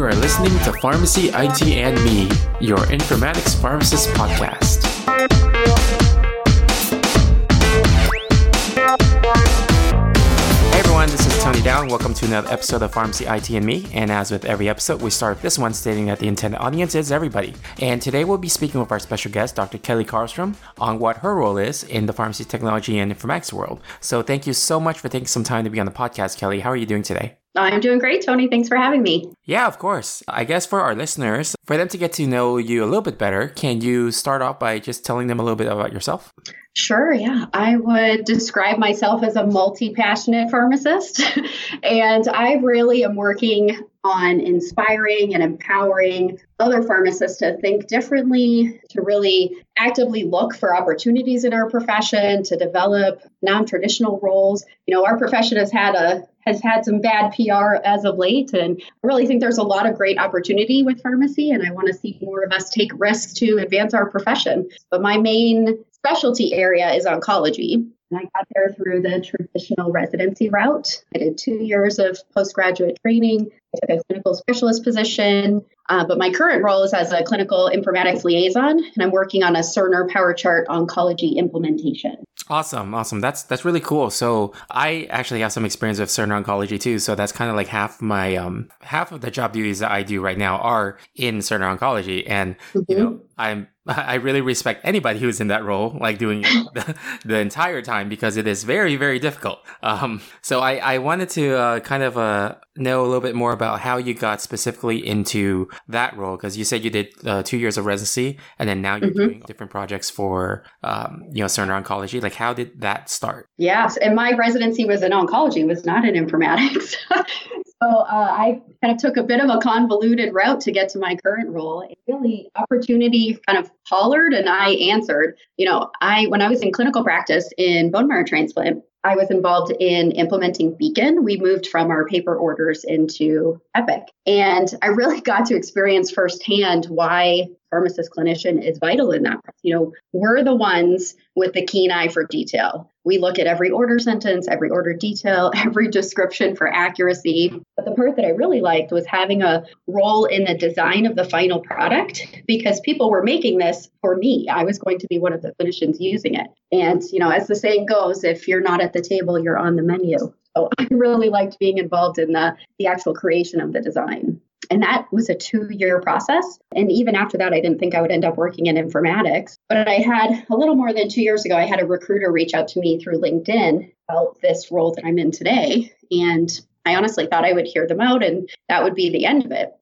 You are listening to Pharmacy IT and Me, your informatics pharmacist podcast. Hey everyone, this is Tony Dong. Welcome to another episode of Pharmacy IT and Me. And as with every episode, we start this one stating that the intended audience is everybody. And today we'll be speaking with our special guest, Dr. Kelley Karlstrom, on what her role is in the pharmacy technology and informatics world. So thank you so much for taking some time to be on the podcast, Kelley. How are you doing today? I'm doing great, Tony. Thanks for having me. Yeah, of course. I guess for our listeners, for them to get to know you a little bit better, can you start off by just telling them a little bit about yourself? Sure, yeah. I would describe myself as a multi passionate pharmacist. and I really am working on inspiring and empowering other pharmacists to think differently, to really actively look for opportunities in our profession, to develop non-traditional roles. You know, our profession has had a has had some bad PR as of late, and I really think there's a lot of great opportunity with pharmacy, and I want to see more of us take risks to advance our profession. But my main specialty area is oncology. And I got there through the traditional residency route. I did two years of postgraduate training. I took a clinical specialist position. Uh, but my current role is as a clinical informatics liaison, and I'm working on a Cerner PowerChart oncology implementation. Awesome, awesome. That's that's really cool. So I actually have some experience with Cerner oncology too. So that's kind of like half my um half of the job duties that I do right now are in Cerner oncology, and mm-hmm. you know I'm I really respect anybody who's in that role, like doing the, the, entire time, because it is very, very difficult. Um, so I, I wanted to uh, kind of uh, know a little bit more about how you got specifically into that role, because you said you did uh, two years of residency, and then now you're mm-hmm. doing different projects for, um, you know, Cerner Oncology. Like, how did that start? Yes, and my residency was in oncology, was not in informatics. So uh, I kind of took a bit of a convoluted route to get to my current role. Really, opportunity kind of hollered, and I answered. You know, I when I was in clinical practice in bone marrow transplant, I was involved in implementing Beacon. We moved from our paper orders into Epic. And I really got to experience firsthand why pharmacist clinician is vital in that. You know, we're the ones with the keen eye for detail. We look at every order sentence, every order detail, every description for accuracy. But the part that I really liked was having a role in the design of the final product because people were making this for me. I was going to be one of the clinicians using it. And, you know, as the saying goes, if you're not at the table, you're on the menu. So I really liked being involved in the, the actual creation of the design. And that was a two year process. And even after that, I didn't think I would end up working in informatics. But I had a little more than two years ago, I had a recruiter reach out to me through LinkedIn about this role that I'm in today. And I honestly thought I would hear them out and that would be the end of it.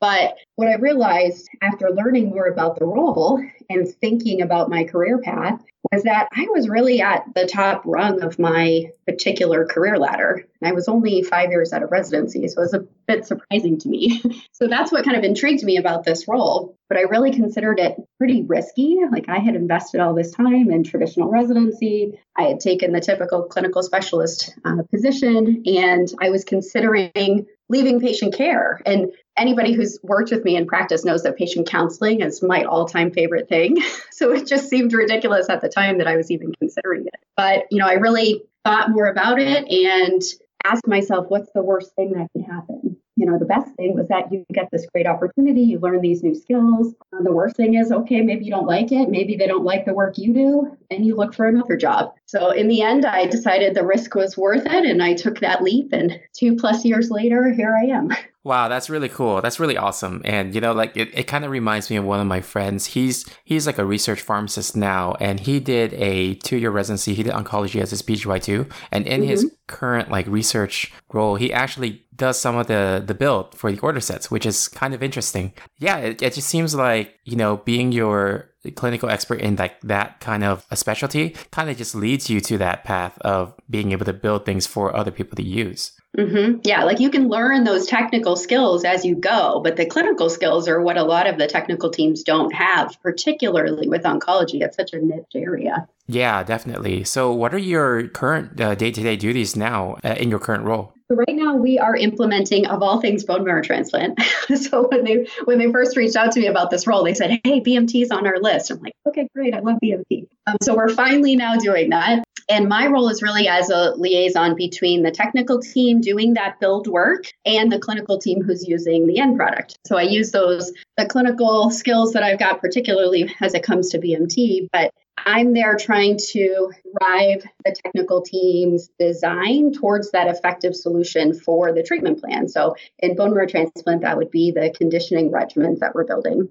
But what I realized after learning more about the role and thinking about my career path was that I was really at the top rung of my particular career ladder. And I was only five years out of residency, so it was a bit surprising to me. so that's what kind of intrigued me about this role. But I really considered it pretty risky. Like I had invested all this time in traditional residency, I had taken the typical clinical specialist uh, position, and I was considering leaving patient care. And anybody who's worked with me in practice knows that patient counseling is my all time favorite thing. So it just seemed ridiculous at the time that I was even considering it. But, you know, I really thought more about it and asked myself, what's the worst thing that could happen? You know, the best thing was that you get this great opportunity, you learn these new skills. Uh, the worst thing is, okay, maybe you don't like it, maybe they don't like the work you do, and you look for another job. So in the end, I decided the risk was worth it, and I took that leap. And two plus years later, here I am. Wow, that's really cool. That's really awesome. And you know, like it, it kind of reminds me of one of my friends. He's he's like a research pharmacist now, and he did a two year residency. He did oncology as his PGY two, And in mm-hmm. his current like research role, he actually does some of the the build for the order sets, which is kind of interesting. Yeah, it, it just seems like you know being your clinical expert in like that kind of a specialty kind of just leads you to that path of being able to build things for other people to use. Mm-hmm. Yeah, like you can learn those technical skills as you go, but the clinical skills are what a lot of the technical teams don't have, particularly with oncology. It's such a niche area. Yeah, definitely. So, what are your current day to day duties now uh, in your current role? So right now we are implementing of all things bone marrow transplant. so when they when they first reached out to me about this role, they said, "Hey, BMT's on our list." I'm like, "Okay, great. I love BMT." Um, so we're finally now doing that. And my role is really as a liaison between the technical team doing that build work and the clinical team who's using the end product. So I use those, the clinical skills that I've got, particularly as it comes to BMT, but I'm there trying to drive the technical team's design towards that effective solution for the treatment plan. So in bone marrow transplant, that would be the conditioning regimens that we're building.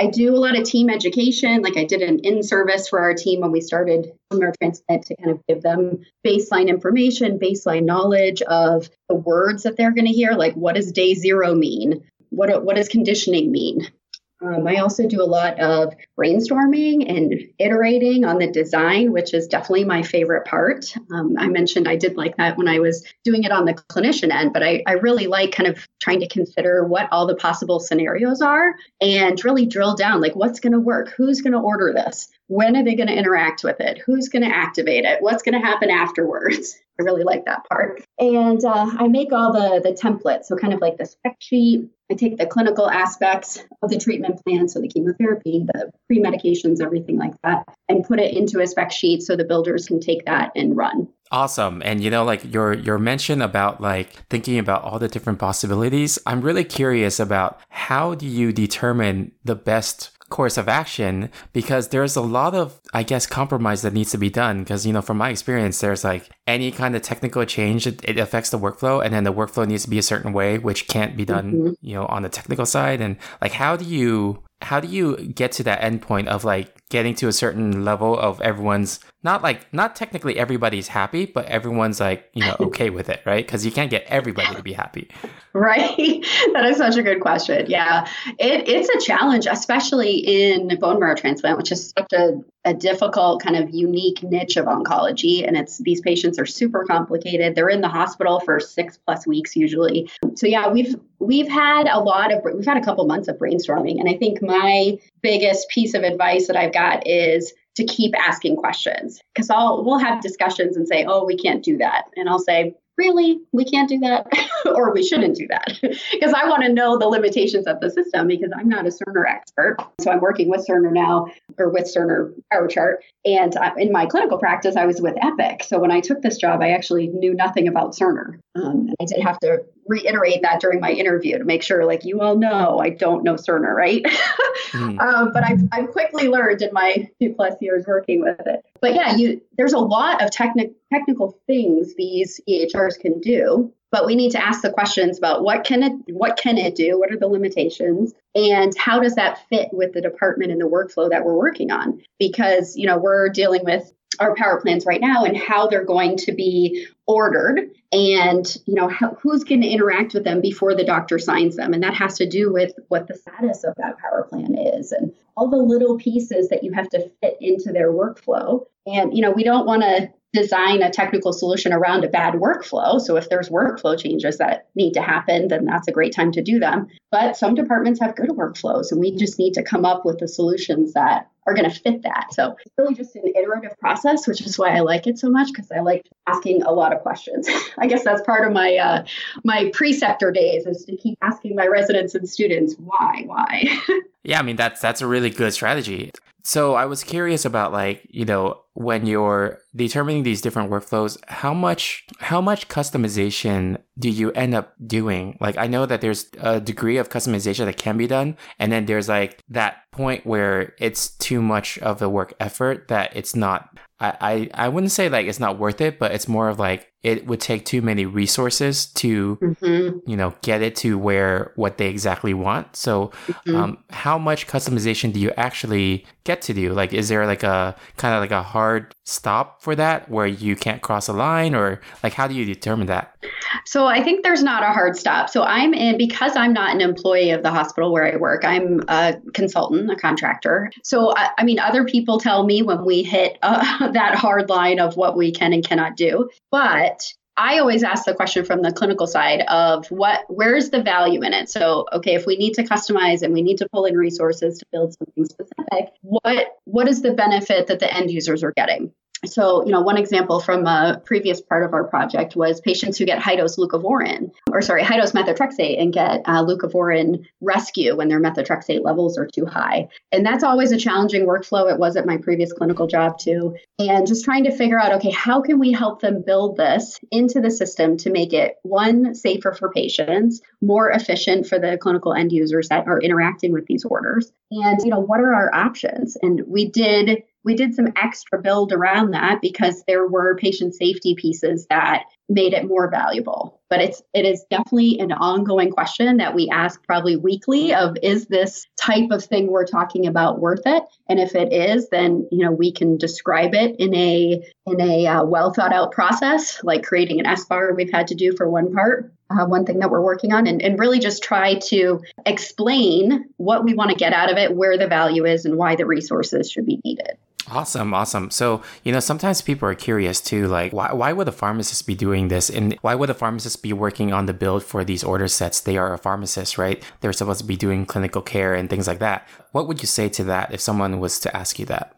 I do a lot of team education. Like I did an in service for our team when we started marrow transplant to kind of give them baseline information, baseline knowledge of the words that they're going to hear. Like what does day zero mean? What, what does conditioning mean? Um, I also do a lot of brainstorming and iterating on the design, which is definitely my favorite part. Um, I mentioned I did like that when I was doing it on the clinician end, but I, I really like kind of trying to consider what all the possible scenarios are and really drill down like what's going to work, who's going to order this, when are they going to interact with it, who's going to activate it, what's going to happen afterwards. I really like that part. And uh, I make all the the templates, so kind of like the spec sheet. I take the clinical aspects of the treatment plan, so the chemotherapy, the pre medications, everything like that, and put it into a spec sheet so the builders can take that and run. Awesome. And you know, like your your mention about like thinking about all the different possibilities, I'm really curious about how do you determine the best course of action because there's a lot of i guess compromise that needs to be done because you know from my experience there's like any kind of technical change it, it, affects the workflow and then the workflow needs to be a certain way which can't be done mm-hmm. you know on the technical side and like how do you how do you get to that endpoint of like getting to a certain level of everyone's not like not technically everybody's happy but everyone's like you know okay with it right? Because you can't get everybody to be happy. Right? That is such a good question. Yeah. It, it's a challenge especially in bone marrow transplant which is such a, a difficult kind of unique niche of oncology and it's these patients are super complicated. They're in the hospital for six plus weeks usually. So yeah we've we've had a lot of we've had a couple months of brainstorming and i think my biggest piece of advice that i've got is to keep asking questions. Because I'll we'll have discussions and say, "Oh, we can't do that," and I'll say, "Really, we can't do that, or we shouldn't do that," because I want to know the limitations of the system because I'm not a Cerner expert. So I'm working with Cerner now, or with Cerner PowerChart, and in my clinical practice, I was with Epic. So when I took this job, I actually knew nothing about Cerner. Um, I did have to reiterate that during my interview to make sure, like, you all know I don't know Cerner, right? mm. um, but I've, I've quickly learned in my two plus years working with it. But yeah, you there's a lot of technical technical things these EHRs can do, but we need to ask the questions about what can it what can it do, what are the limitations, and how does that fit with the department and the workflow that we're working on? Because you know we're dealing with our power plans right now and how they're going to be ordered and you know how, who's going to interact with them before the doctor signs them. And that has to do with what the status of that power plan is and all the little pieces that you have to fit into their workflow. And you know we don't want to design a technical solution around a bad workflow. So if there's workflow changes that need to happen, then that's a great time to do them. But some departments have good workflows, and we just need to come up with the solutions that are going to fit that. So it's really just an iterative process, which is why I like it so much because I like asking a lot of questions. I guess that's part of my uh, my preceptor days is to keep asking my residents and students why, why. yeah, I mean that's that's a really good strategy. So I was curious about like, you know, when you're determining these different workflows, how much how much customization do you end up doing? Like I know that there's a degree of customization that can be done, and then there's like that point where it's too much of the work effort that it's not I, I, I wouldn't say like it's not worth it, but it's more of like it would take too many resources to mm-hmm. you know get it to where what they exactly want. So, mm-hmm. um, how much customization do you actually get to do? Like, is there like a kind of like a hard stop for that where you can't cross a line, or like how do you determine that? So I think there's not a hard stop. So I'm in because I'm not an employee of the hospital where I work. I'm a consultant, a contractor. So I, I mean, other people tell me when we hit uh, that hard line of what we can and cannot do, but I always ask the question from the clinical side of what where's the value in it? So, okay, if we need to customize and we need to pull in resources to build something specific, what what is the benefit that the end users are getting? So, you know, one example from a previous part of our project was patients who get high dose leucovorin, or sorry, high dose methotrexate and get uh, leucovorin rescue when their methotrexate levels are too high. And that's always a challenging workflow. It was at my previous clinical job too. And just trying to figure out, okay, how can we help them build this into the system to make it one, safer for patients, more efficient for the clinical end users that are interacting with these orders? And, you know, what are our options? And we did we did some extra build around that because there were patient safety pieces that made it more valuable. But it's it is definitely an ongoing question that we ask probably weekly of is this type of thing we're talking about worth it? And if it is then you know we can describe it in a in a uh, well thought out process like creating an SBAR we've had to do for one part uh, one thing that we're working on and, and really just try to explain what we want to get out of it where the value is and why the resources should be needed Awesome, awesome. So, you know, sometimes people are curious too, like, why, why would a pharmacist be doing this? And why would a pharmacist be working on the build for these order sets? They are a pharmacist, right? They're supposed to be doing clinical care and things like that. What would you say to that if someone was to ask you that?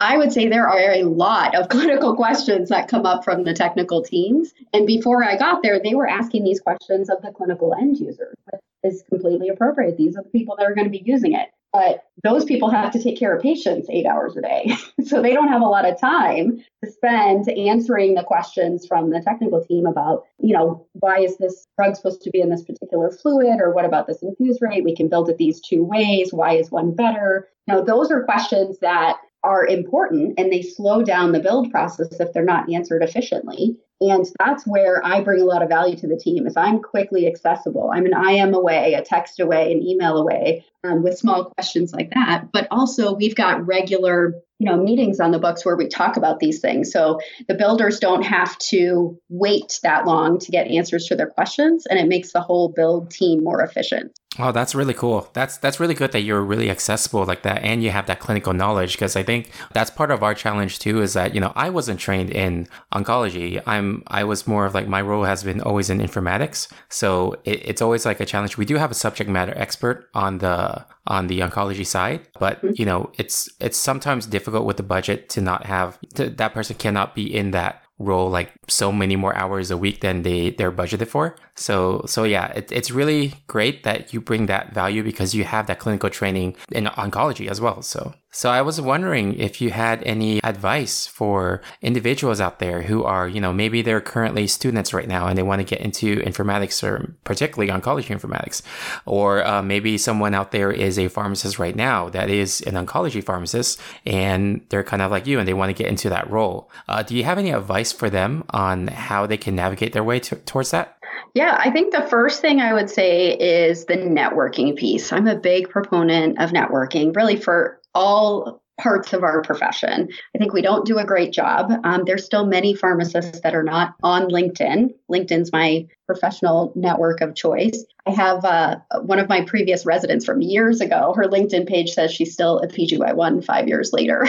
I would say there are a lot of clinical questions that come up from the technical teams. And before I got there, they were asking these questions of the clinical end users, which is completely appropriate. These are the people that are going to be using it. But those people have to take care of patients eight hours a day. so they don't have a lot of time to spend answering the questions from the technical team about, you know, why is this drug supposed to be in this particular fluid? Or what about this infuse rate? We can build it these two ways. Why is one better? You know, those are questions that are important and they slow down the build process if they're not answered efficiently. And that's where I bring a lot of value to the team is I'm quickly accessible. I'm an IM away, a text away, an email away um, with small questions like that. But also we've got regular you know meetings on the books where we talk about these things so the builders don't have to wait that long to get answers to their questions and it makes the whole build team more efficient Oh, that's really cool. That's that's really good that you're really accessible like that and you have that clinical knowledge because I think that's part of our challenge too is that, you know, I wasn't trained in oncology. I'm I was more of like my role has been always in informatics. So it, it's always like a challenge. We do have a subject matter expert on the on the oncology side, but mm-hmm. you know, it's it's sometimes difficult with the budget to not have to, that person cannot be in that role like so many more hours a week than they they're budgeted for. So so yeah, it, it's really great that you bring that value because you have that clinical training in oncology as well. So so I was wondering if you had any advice for individuals out there who are, you know, maybe they're currently students right now and they want to get into informatics or particularly oncology informatics, or uh, maybe someone out there is a pharmacist right now that is an oncology pharmacist and they're kind of like you and they want to get into that role. Uh, do you have any advice for them on how they can navigate their way to, towards that? Yeah, I think the first thing I would say is the networking piece. I'm a big proponent of networking, really for all parts of our profession. I think we don't do a great job. Um, there's still many pharmacists that are not on LinkedIn. LinkedIn's my professional network of choice. I have uh, one of my previous residents from years ago. Her LinkedIn page says she's still a PGY1 five years later.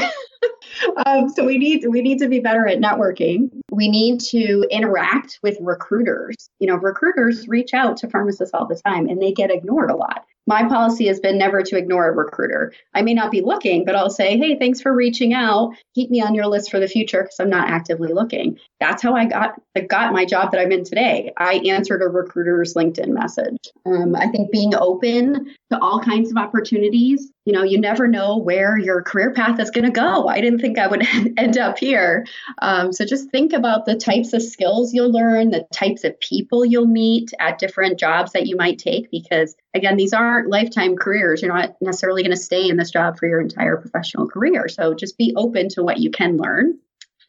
um, so we need we need to be better at networking. We need to interact with recruiters. You know, recruiters reach out to pharmacists all the time, and they get ignored a lot my policy has been never to ignore a recruiter. I may not be looking, but I'll say, hey, thanks for reaching out. Keep me on your list for the future because I'm not actively looking. That's how I got got my job that I'm in today. I answered a recruiter's LinkedIn message. Um, I think being open to all kinds of opportunities. You know, you never know where your career path is going to go. I didn't think I would end up here. Um, so just think about the types of skills you'll learn, the types of people you'll meet at different jobs that you might take, because again, these aren't lifetime careers. You're not necessarily going to stay in this job for your entire professional career. So just be open to what you can learn.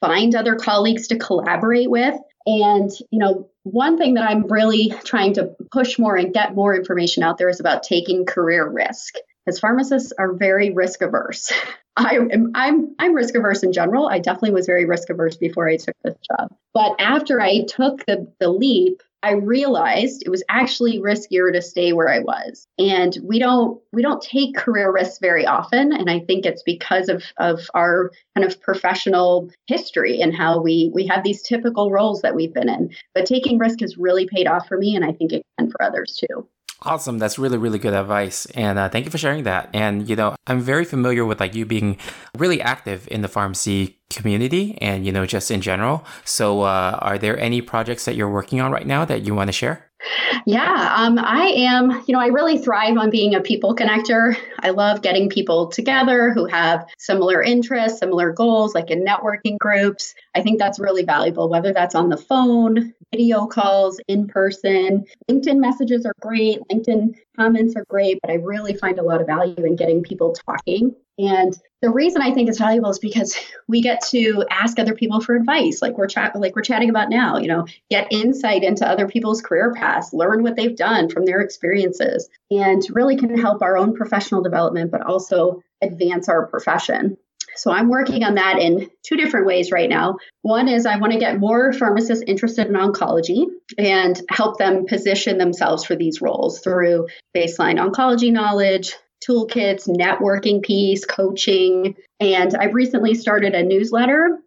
Find other colleagues to collaborate with. And, you know, one thing that I'm really trying to push more and get more information out there is about taking career risk. Because pharmacists are very risk averse. I am I'm I'm risk averse in general. I definitely was very risk averse before I took this job. But after I took the the leap, I realized it was actually riskier to stay where I was. And we don't we don't take career risks very often. And I think it's because of, of our kind of professional history and how we we have these typical roles that we've been in. But taking risk has really paid off for me and I think it can for others too. Awesome. That's really, really good advice. And uh, thank you for sharing that. And, you know, I'm very familiar with like you being really active in the pharmacy community and, you know, just in general. So, uh, are there any projects that you're working on right now that you want to share? Yeah, um, I am. You know, I really thrive on being a people connector. I love getting people together who have similar interests, similar goals, like in networking groups. I think that's really valuable, whether that's on the phone, video calls, in person. LinkedIn messages are great, LinkedIn comments are great, but I really find a lot of value in getting people talking. And the reason I think it's valuable is because we get to ask other people for advice, like we're chat, like we're chatting about now. You know, get insight into other people's career paths, learn what they've done from their experiences, and really can help our own professional development, but also advance our profession. So I'm working on that in two different ways right now. One is I want to get more pharmacists interested in oncology and help them position themselves for these roles through baseline oncology knowledge, toolkits, networking piece, coaching. And I've recently started a newsletter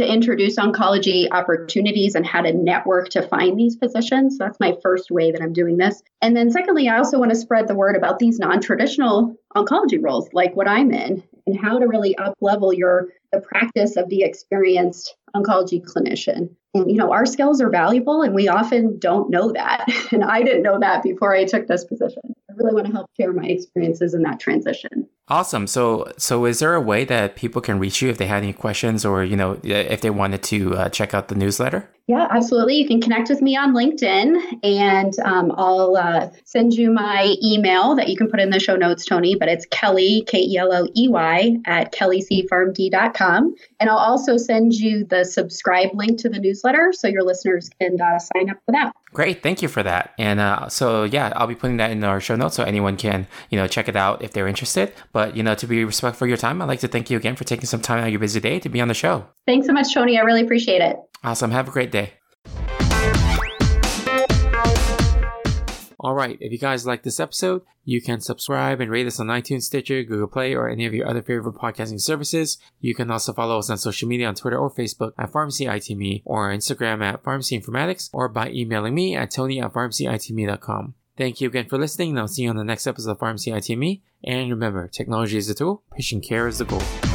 to introduce oncology opportunities and how to network to find these positions. That's my first way that I'm doing this. And then, secondly, I also want to spread the word about these non traditional oncology roles, like what I'm in, and how to really up level your the practice of the experienced oncology clinician. And you know, our skills are valuable and we often don't know that. And I didn't know that before I took this position. I really want to help share my experiences in that transition. Awesome. So, so is there a way that people can reach you if they had any questions, or you know, if they wanted to uh, check out the newsletter? Yeah, absolutely. You can connect with me on LinkedIn, and um, I'll uh, send you my email that you can put in the show notes, Tony. But it's Kelley K E L L E Y at kelleysepharmd.com, and I'll also send you the subscribe link to the newsletter so your listeners can uh, sign up for that. Great, thank you for that. And uh, so yeah, I'll be putting that in our show notes so anyone can you know check it out if they're interested. But you know, to be respectful of your time, I'd like to thank you again for taking some time out of your busy day to be on the show. Thanks so much, Tony. I really appreciate it. Awesome. Have a great day. All right, if you guys like this episode, you can subscribe and rate us on iTunes, Stitcher, Google Play, or any of your other favorite podcasting services. You can also follow us on social media on Twitter or Facebook at PharmacyITME or Instagram at Pharmacy Informatics or by emailing me at tony at pharmacyitme.com. Thank you again for listening, and I'll see you on the next episode of Pharmacy ITME. And remember, technology is the tool, patient care is the goal.